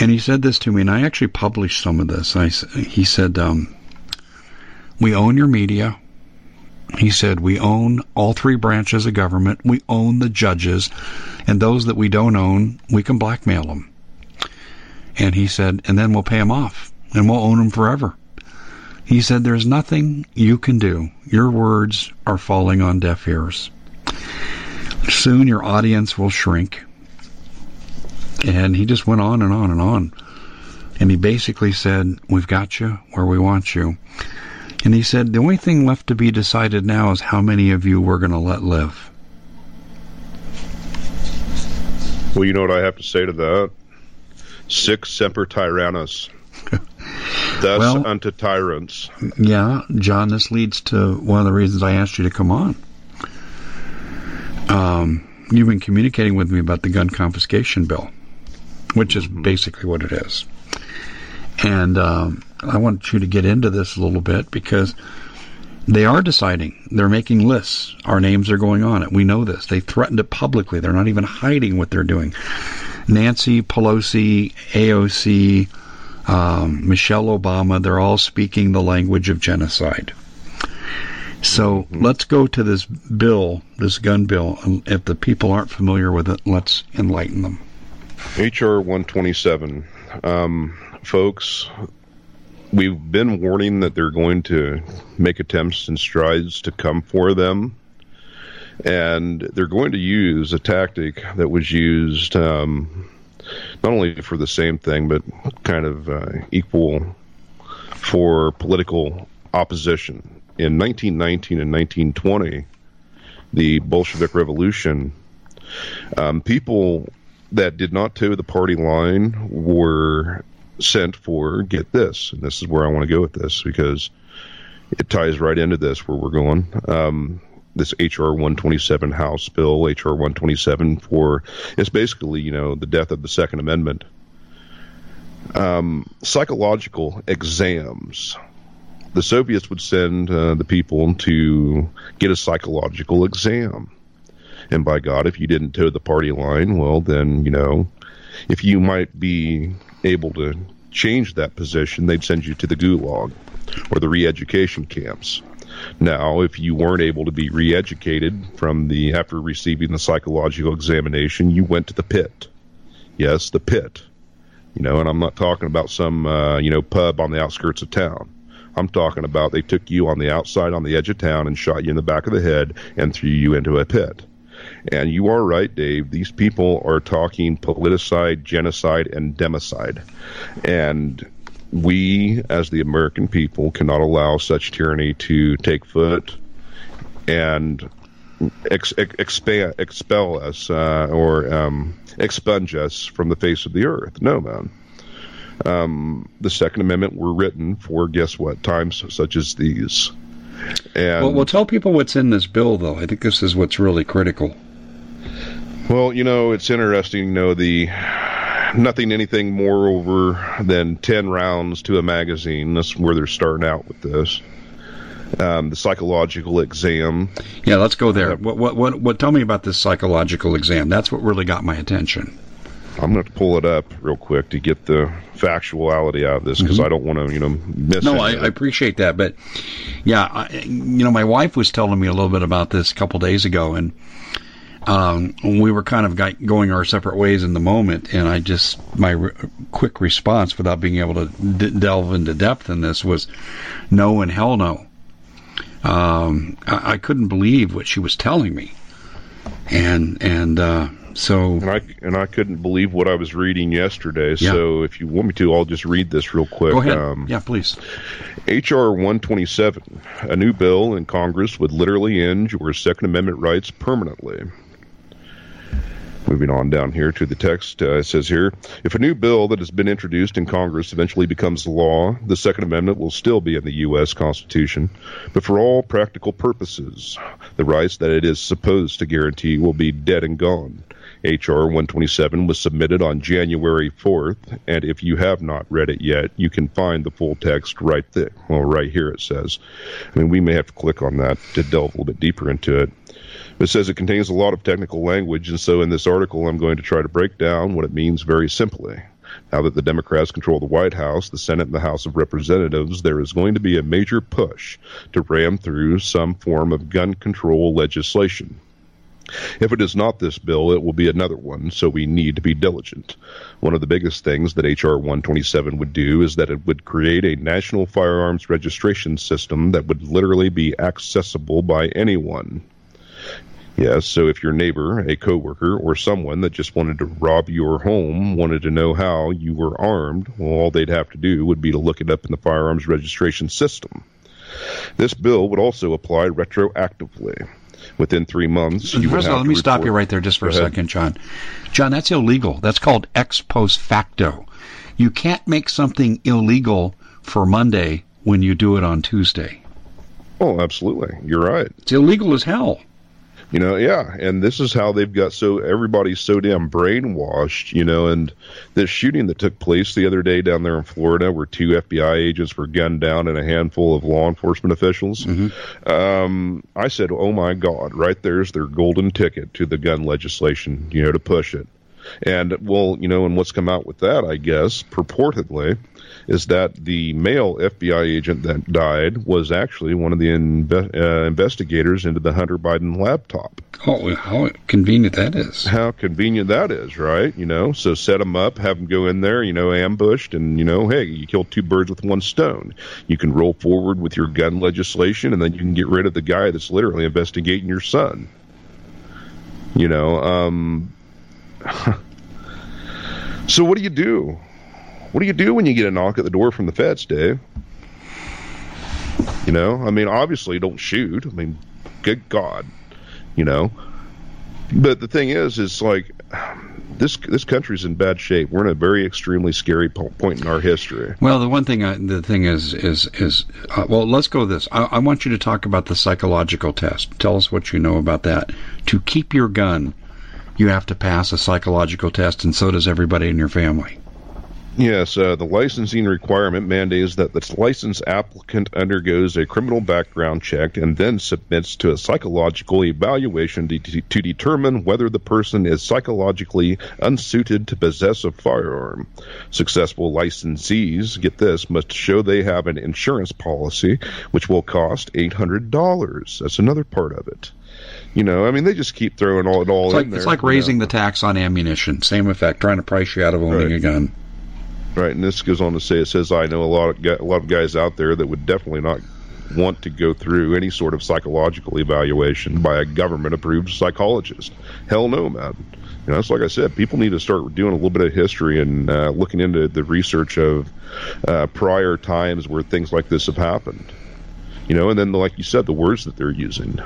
S1: And he said this to me, and I actually published some of this. I, he said, um, We own your media. He said, We own all three branches of government. We own the judges. And those that we don't own, we can blackmail them. And he said, And then we'll pay them off. And we'll own them forever. He said, There's nothing you can do. Your words are falling on deaf ears. Soon your audience will shrink. And he just went on and on and on. And he basically said, We've got you where we want you. And he said, The only thing left to be decided now is how many of you we're going to let live.
S2: Well, you know what I have to say to that? Sic semper tyrannis. Thus well, unto tyrants.
S1: Yeah, John, this leads to one of the reasons I asked you to come on. Um, you've been communicating with me about the gun confiscation bill, which is mm-hmm. basically what it is. And um, I want you to get into this a little bit because they are deciding. They're making lists. Our names are going on it. We know this. They threatened it publicly. They're not even hiding what they're doing. Nancy Pelosi, AOC, um, Michelle Obama, they're all speaking the language of genocide. So mm-hmm. let's go to this bill, this gun bill. If the people aren't familiar with it, let's enlighten them.
S2: H.R. 127. Um, folks, we've been warning that they're going to make attempts and strides to come for them. And they're going to use a tactic that was used um, not only for the same thing, but kind of uh, equal for political opposition. In 1919 and 1920, the Bolshevik Revolution, um, people that did not toe the party line were sent for get this, and this is where I want to go with this because it ties right into this where we're going. Um, this HR 127 House bill, HR 127 for it's basically you know the death of the Second Amendment. Um, psychological exams. The Soviets would send uh, the people to get a psychological exam. And by God, if you didn't toe the party line, well, then, you know, if you might be able to change that position, they'd send you to the gulag or the re-education camps. Now, if you weren't able to be re-educated from the after receiving the psychological examination, you went to the pit. Yes, the pit. You know, and I'm not talking about some uh, you know pub on the outskirts of town. I'm talking about they took you on the outside on the edge of town and shot you in the back of the head and threw you into a pit. And you are right, Dave. These people are talking politicide, genocide, and democide. And we, as the American people, cannot allow such tyranny to take foot and ex- ex- expel, expel us uh, or um, expunge us from the face of the earth. No, man. Um, the Second Amendment were written for, guess what, times such as these.
S1: And well, we'll tell people what's in this bill, though. I think this is what's really critical.
S2: Well, you know, it's interesting. You know, the nothing anything more over than ten rounds to a magazine. That's where they're starting out with this. Um, the psychological exam.
S1: Yeah, let's go there. Uh, what, what, what, what? Tell me about this psychological exam. That's what really got my attention.
S2: I'm going to pull it up real quick to get the factuality out of this because mm-hmm. I don't want to, you know, miss.
S1: No, I, I, appreciate that, but yeah, I, you know, my wife was telling me a little bit about this a couple days ago, and um, we were kind of going our separate ways in the moment, and I just my re- quick response, without being able to d- delve into depth in this, was no and hell no. Um, I-, I couldn't believe what she was telling me, and and uh, So
S2: and I and I couldn't believe what I was reading yesterday. Yeah. So if you want me to, I'll just read this real quick.
S1: Go ahead. Um, yeah, please.
S2: HR 127, a new bill in Congress would literally end your Second Amendment rights permanently. Moving on down here to the text, uh, it says here if a new bill that has been introduced in Congress eventually becomes law, the Second Amendment will still be in the U.S. Constitution, but for all practical purposes, the rights that it is supposed to guarantee will be dead and gone. H.R. 127 was submitted on January 4th, and if you have not read it yet, you can find the full text right there. Well, right here it says. I mean, we may have to click on that to delve a little bit deeper into it. It says it contains a lot of technical language, and so in this article, I'm going to try to break down what it means very simply. Now that the Democrats control the White House, the Senate, and the House of Representatives, there is going to be a major push to ram through some form of gun control legislation. If it is not this bill, it will be another one, so we need to be diligent. One of the biggest things that H.R. 127 would do is that it would create a national firearms registration system that would literally be accessible by anyone. Yes, so if your neighbor, a coworker, or someone that just wanted to rob your home wanted to know how you were armed, well, all they'd have to do would be to look it up in the firearms registration system. This bill would also apply retroactively. Within three months,
S1: you First of all, let me report. stop you right there just for Go a ahead. second, John. John, that's illegal. That's called ex post facto. You can't make something illegal for Monday when you do it on Tuesday.
S2: Oh, absolutely. You're right.
S1: It's illegal as hell.
S2: You know, yeah, and this is how they've got so everybody's so damn brainwashed, you know, and this shooting that took place the other day down there in Florida where two FBI agents were gunned down and a handful of law enforcement officials. Mm-hmm. Um, I said, "Oh my god, right there's their golden ticket to the gun legislation, you know, to push it." And well, you know, and what's come out with that, I guess, purportedly, is that the male FBI agent that died was actually one of the inve- uh, investigators into the Hunter Biden laptop.
S1: Oh, how convenient that is!
S2: How convenient that is, right? You know, so set them up, have them go in there, you know, ambushed, and you know, hey, you kill two birds with one stone. You can roll forward with your gun legislation, and then you can get rid of the guy that's literally investigating your son. You know, um, [laughs] so what do you do? What do you do when you get a knock at the door from the feds, Dave? You know, I mean, obviously, don't shoot. I mean, good God, you know. But the thing is, is like this this country's in bad shape. We're in a very extremely scary point in our history.
S1: Well, the one thing, I, the thing is, is is uh, well, let's go this. I, I want you to talk about the psychological test. Tell us what you know about that. To keep your gun, you have to pass a psychological test, and so does everybody in your family.
S2: Yes, uh, the licensing requirement mandates that the license applicant undergoes a criminal background check and then submits to a psychological evaluation to, to determine whether the person is psychologically unsuited to possess a firearm. Successful licensees, get this, must show they have an insurance policy, which will cost $800. That's another part of it. You know, I mean, they just keep throwing all it all
S1: it's like,
S2: in there.
S1: It's like raising
S2: know.
S1: the tax on ammunition. Same effect, trying to price you out of owning right. a gun.
S2: Right, and this goes on to say it says I know a lot of a lot of guys out there that would definitely not want to go through any sort of psychological evaluation by a government approved psychologist. Hell no, man. You know, it's like I said, people need to start doing a little bit of history and uh, looking into the research of uh, prior times where things like this have happened. You know, and then, like you said, the words that they're using.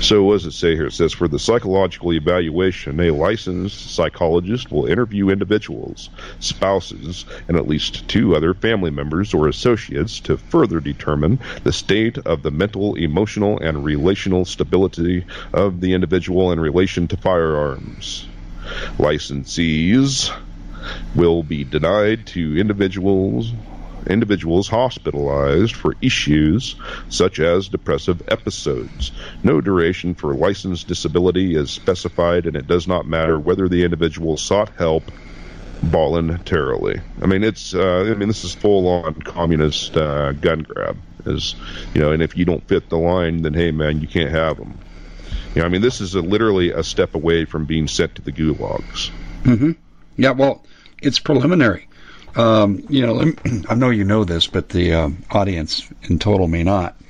S2: So, what does it say here? It says for the psychological evaluation, a licensed psychologist will interview individuals, spouses, and at least two other family members or associates to further determine the state of the mental, emotional, and relational stability of the individual in relation to firearms. Licensees will be denied to individuals individuals hospitalized for issues such as depressive episodes. No duration for licensed disability is specified, and it does not matter whether the individual sought help voluntarily. I mean, it's uh, I mean this is full on communist uh, gun grab. Is you know, and if you don't fit the line, then hey man, you can't have them. You know, I mean, this is a, literally a step away from being sent to the gulags.
S1: Mm-hmm. Yeah, well, it's preliminary. Um, you know, [clears throat] I know you know this, but the uh, audience in total may not. [clears throat]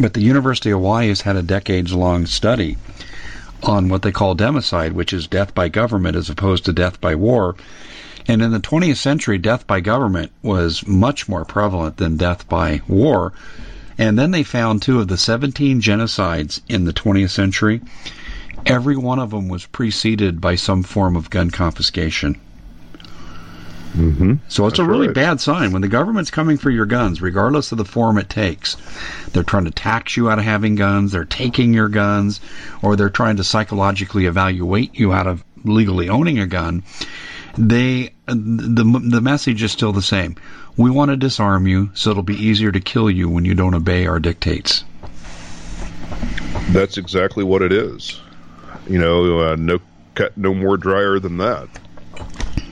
S1: But the University of Hawaii has had a decades long study on what they call democide, which is death by government as opposed to death by war. And in the 20th century, death by government was much more prevalent than death by war. And then they found two of the 17 genocides in the 20th century. Every one of them was preceded by some form of gun confiscation.
S2: Mm-hmm.
S1: So it's
S2: That's
S1: a really
S2: right.
S1: bad sign when the government's coming for your guns, regardless of the form it takes. They're trying to tax you out of having guns, they're taking your guns, or they're trying to psychologically evaluate you out of legally owning a gun. They the the message is still the same. We want to disarm you, so it'll be easier to kill you when you don't obey our dictates.
S2: That's exactly what it is. You know, uh, no cut, no more dryer than that.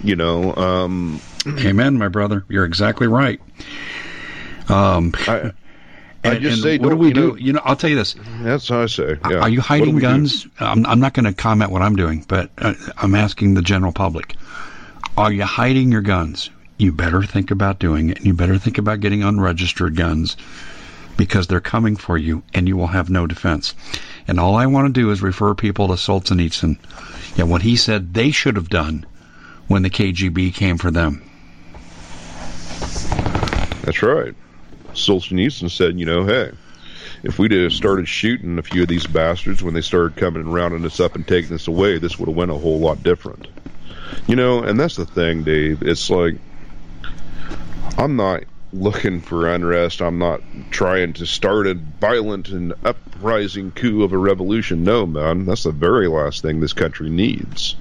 S2: You know, um,
S1: Amen, my brother. You're exactly right. Um,
S2: I, I [laughs]
S1: and-
S2: just
S1: and
S2: say,
S1: what do we
S2: you
S1: do?
S2: know-
S1: you know, I'll tell you this.
S2: that's how I say. Yeah.
S1: Are you hiding
S2: do?
S1: guns? I'm, I'm not going to comment what I'm doing, but uh, I'm asking the general public. Are you hiding your guns? You better think about doing it. and You better think about getting unregistered guns because they're coming for you and you will have no defense. And all I want to do is refer people to Solzhenitsyn and what he said they should have done when the KGB came for them.
S2: That's right. Solzhenitsyn said, you know, hey, if we'd have started shooting a few of these bastards when they started coming and rounding us up and taking us away, this would have went a whole lot different. You know, and that's the thing, Dave. It's like I'm not looking for unrest. I'm not trying to start a violent and uprising coup of a revolution. No, man, that's the very last thing this country needs.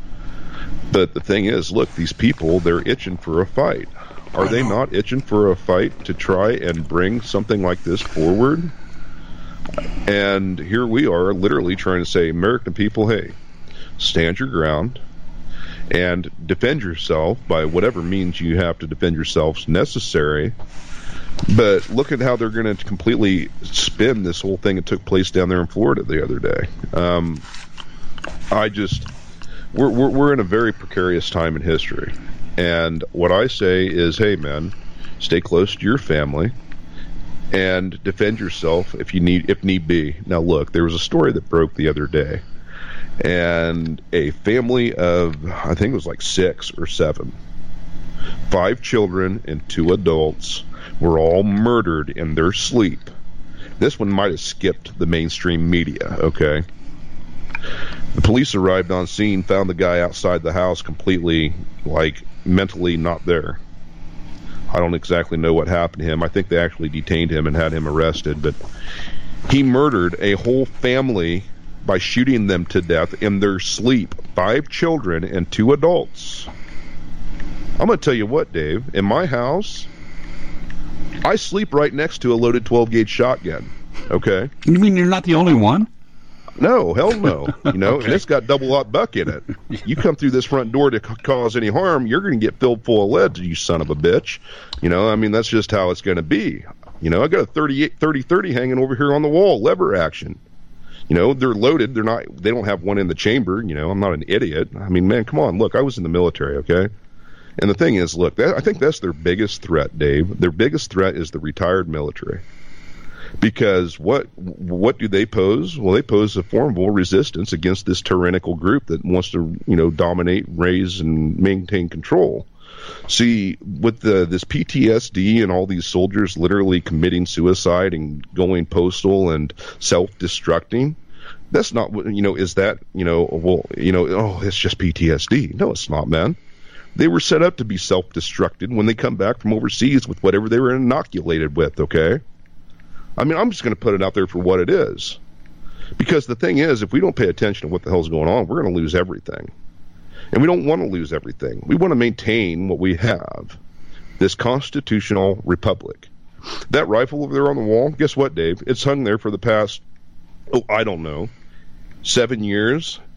S2: But the thing is, look, these people, they're itching for a fight. Are they not itching for a fight to try and bring something like this forward? And here we are, literally trying to say, American people, hey, stand your ground and defend yourself by whatever means you have to defend yourselves necessary. But look at how they're going to completely spin this whole thing that took place down there in Florida the other day. Um, I just, we're, we're, we're in a very precarious time in history. And what I say is, hey, man, stay close to your family and defend yourself if you need, if need be. Now, look, there was a story that broke the other day and a family of I think it was like six or seven, five children and two adults were all murdered in their sleep. This one might have skipped the mainstream media, okay? The police arrived on scene, found the guy outside the house completely, like, mentally not there. I don't exactly know what happened to him. I think they actually detained him and had him arrested, but he murdered a whole family by shooting them to death in their sleep. Five children and two adults. I'm going to tell you what, Dave. In my house, I sleep right next to a loaded 12 gauge shotgun. Okay?
S1: You mean you're not the only one?
S2: No, hell no. [laughs] You know,
S1: Okay.
S2: and it's got double aught buck in it. [laughs] You come through this front door to c- cause any harm, you're going to get filled full of lead, you son of a bitch. You know, I mean, that's just how it's going to be. You know, I got a 38, 30 30 hanging over here on the wall, lever action. You know, they're loaded. They're not. They don't have one in the chamber. You know, I'm not an idiot. I mean, man, come on. Look, I was in the military. Okay. And the thing is, look, that, I think that's their biggest threat, Dave. Their biggest threat is the retired military. Because what what do they pose? Well, they pose a formidable resistance against this tyrannical group that wants to, you know, dominate, raise, and maintain control. See, with the this PTSD and all these soldiers literally committing suicide and going postal and self-destructing, that's not what you know. Is that you know? Well, you know, oh, it's just PTSD. No, it's not, man. They were set up to be self-destructed when they come back from overseas with whatever they were inoculated with. Okay, I mean, I'm just going to put it out there for what it is, because the thing is, if we don't pay attention to what the hell's going on, we're going to lose everything. And we don't want to lose everything. We want to maintain what we have this constitutional republic. That rifle over there on the wall, guess what, Dave? It's hung there for the past, oh, I don't know, seven years. [laughs]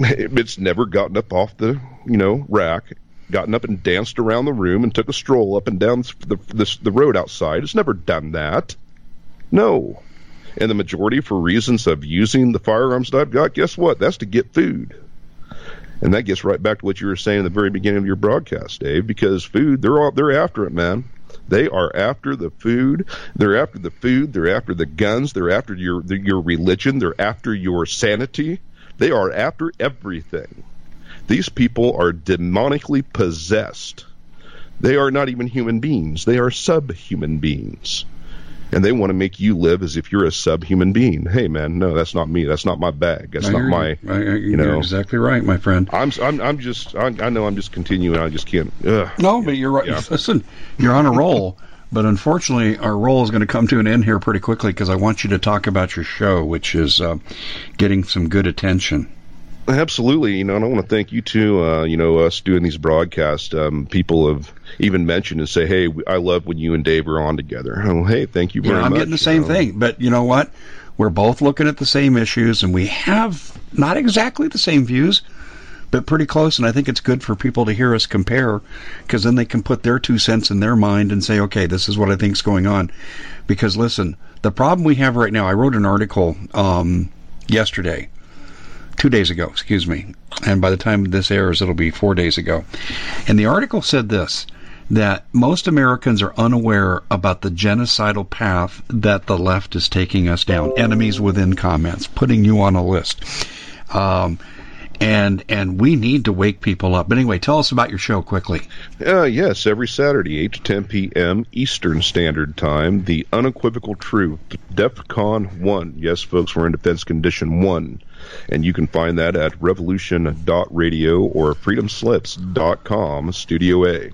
S2: It's never gotten up off the, you know, rack, gotten up and danced around the room and took a stroll up and down the, the, the road outside. It's never done that. No. And the majority for reasons of using the firearms that I've got, guess what? That's to get food. And that gets right back to what you were saying in the very beginning of your broadcast, Dave, because food, they're all, they're after it, man. They are after the food. They're after the food. They're after the guns. They're after your your religion. They're after your sanity. They are after everything. These people are demonically possessed. They are not even human beings. They are subhuman beings and they want to make you live as if you're a subhuman being. Hey, man, no, that's not me. That's not my bag. That's not my.
S1: You. I, I, you know, you're exactly right, my friend.
S2: I'm, I'm, I'm just. I, I know I'm just continuing. I just can't. Ugh.
S1: No, but you're right. Yeah. [laughs] Listen, you're on a roll. But unfortunately, our roll is going to come to an end here pretty quickly because I want you to talk about your show, which is uh, getting some good attention.
S2: Absolutely. You know, and I want to thank you too. Uh, you know, us doing these broadcasts. Um, people have even mentioned and say, "Hey, I love when you and Dave are on together." Oh, hey, thank you very
S1: yeah,
S2: I'm
S1: much. I'm getting the same
S2: know.
S1: thing, but you know what? We're both looking at the same issues, and we have not exactly the same views, but pretty close. And I think it's good for people to hear us compare, because then they can put their two cents in their mind and say, "Okay, this is what I think is going on." Because listen, the problem we have right now. I wrote an article um, yesterday two days ago, excuse me. And by the time this airs, it'll be four days ago. And the article said this that most Americans are unaware about the genocidal path that the left is taking us down. Enemies within comments, putting you on a list. Um, and and we need to wake people up. But anyway, tell us about your show quickly.
S2: Uh, yes, every Saturday, 8 to 10 p.m. Eastern Standard Time, The Unequivocal Truth, DEFCON 1. Yes, folks, we're in Defense Condition 1. And you can find that at revolution.radio or freedomslips.com, Studio A.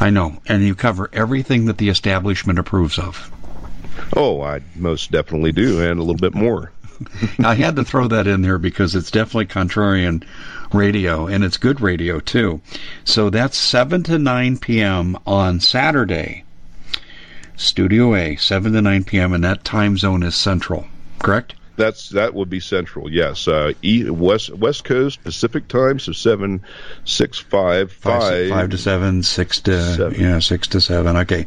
S1: I know. And you cover everything that the establishment approves of.
S2: Oh, I most definitely do, and a little bit more. [laughs]
S1: I had to throw that in there because it's definitely contrarian radio, and it's good radio too. So that's 7 to 9 p.m. on Saturday. Studio A, 7 to 9 p.m., and that time zone is central, correct?
S2: That's that would be central. Yes, uh, e, west West Coast Pacific time, so seven, six, five, five,
S1: five to seven, six to seven. yeah, six to seven. Okay,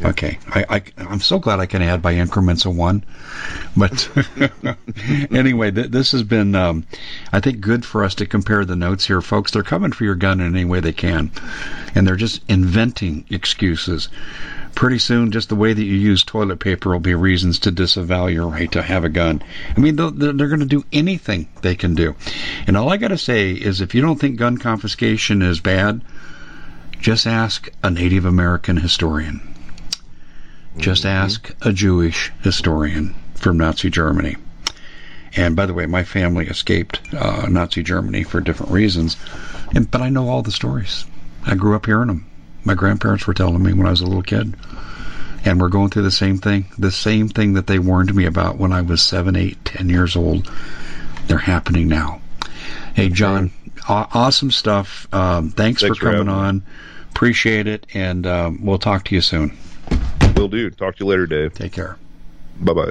S1: yeah. okay. I, I I'm so glad I can add by increments of one. But [laughs] anyway, th- this has been um, I think good for us to compare the notes here, folks. They're coming for your gun in any way they can, and they're just inventing excuses pretty soon just the way that you use toilet paper will be reasons to disavow your right to have a gun. I mean, they're, they're going to do anything they can do. And all I got to say is if you don't think gun confiscation is bad, just ask a Native American historian. Just mm-hmm. ask a Jewish historian from Nazi Germany. And by the way, my family escaped uh, Nazi Germany for different reasons, and, but I know all the stories. I grew up hearing them my grandparents were telling me when I was a little kid. And we're going through the same thing, the same thing that they warned me about when I was seven, eight, ten years old. They're happening now. Hey, John, aw- awesome stuff. Um, thanks, thanks, for coming for on. Appreciate it, and um, we'll talk to you soon.
S2: Will do. Talk to you later, Dave.
S1: Take care.
S2: Bye bye.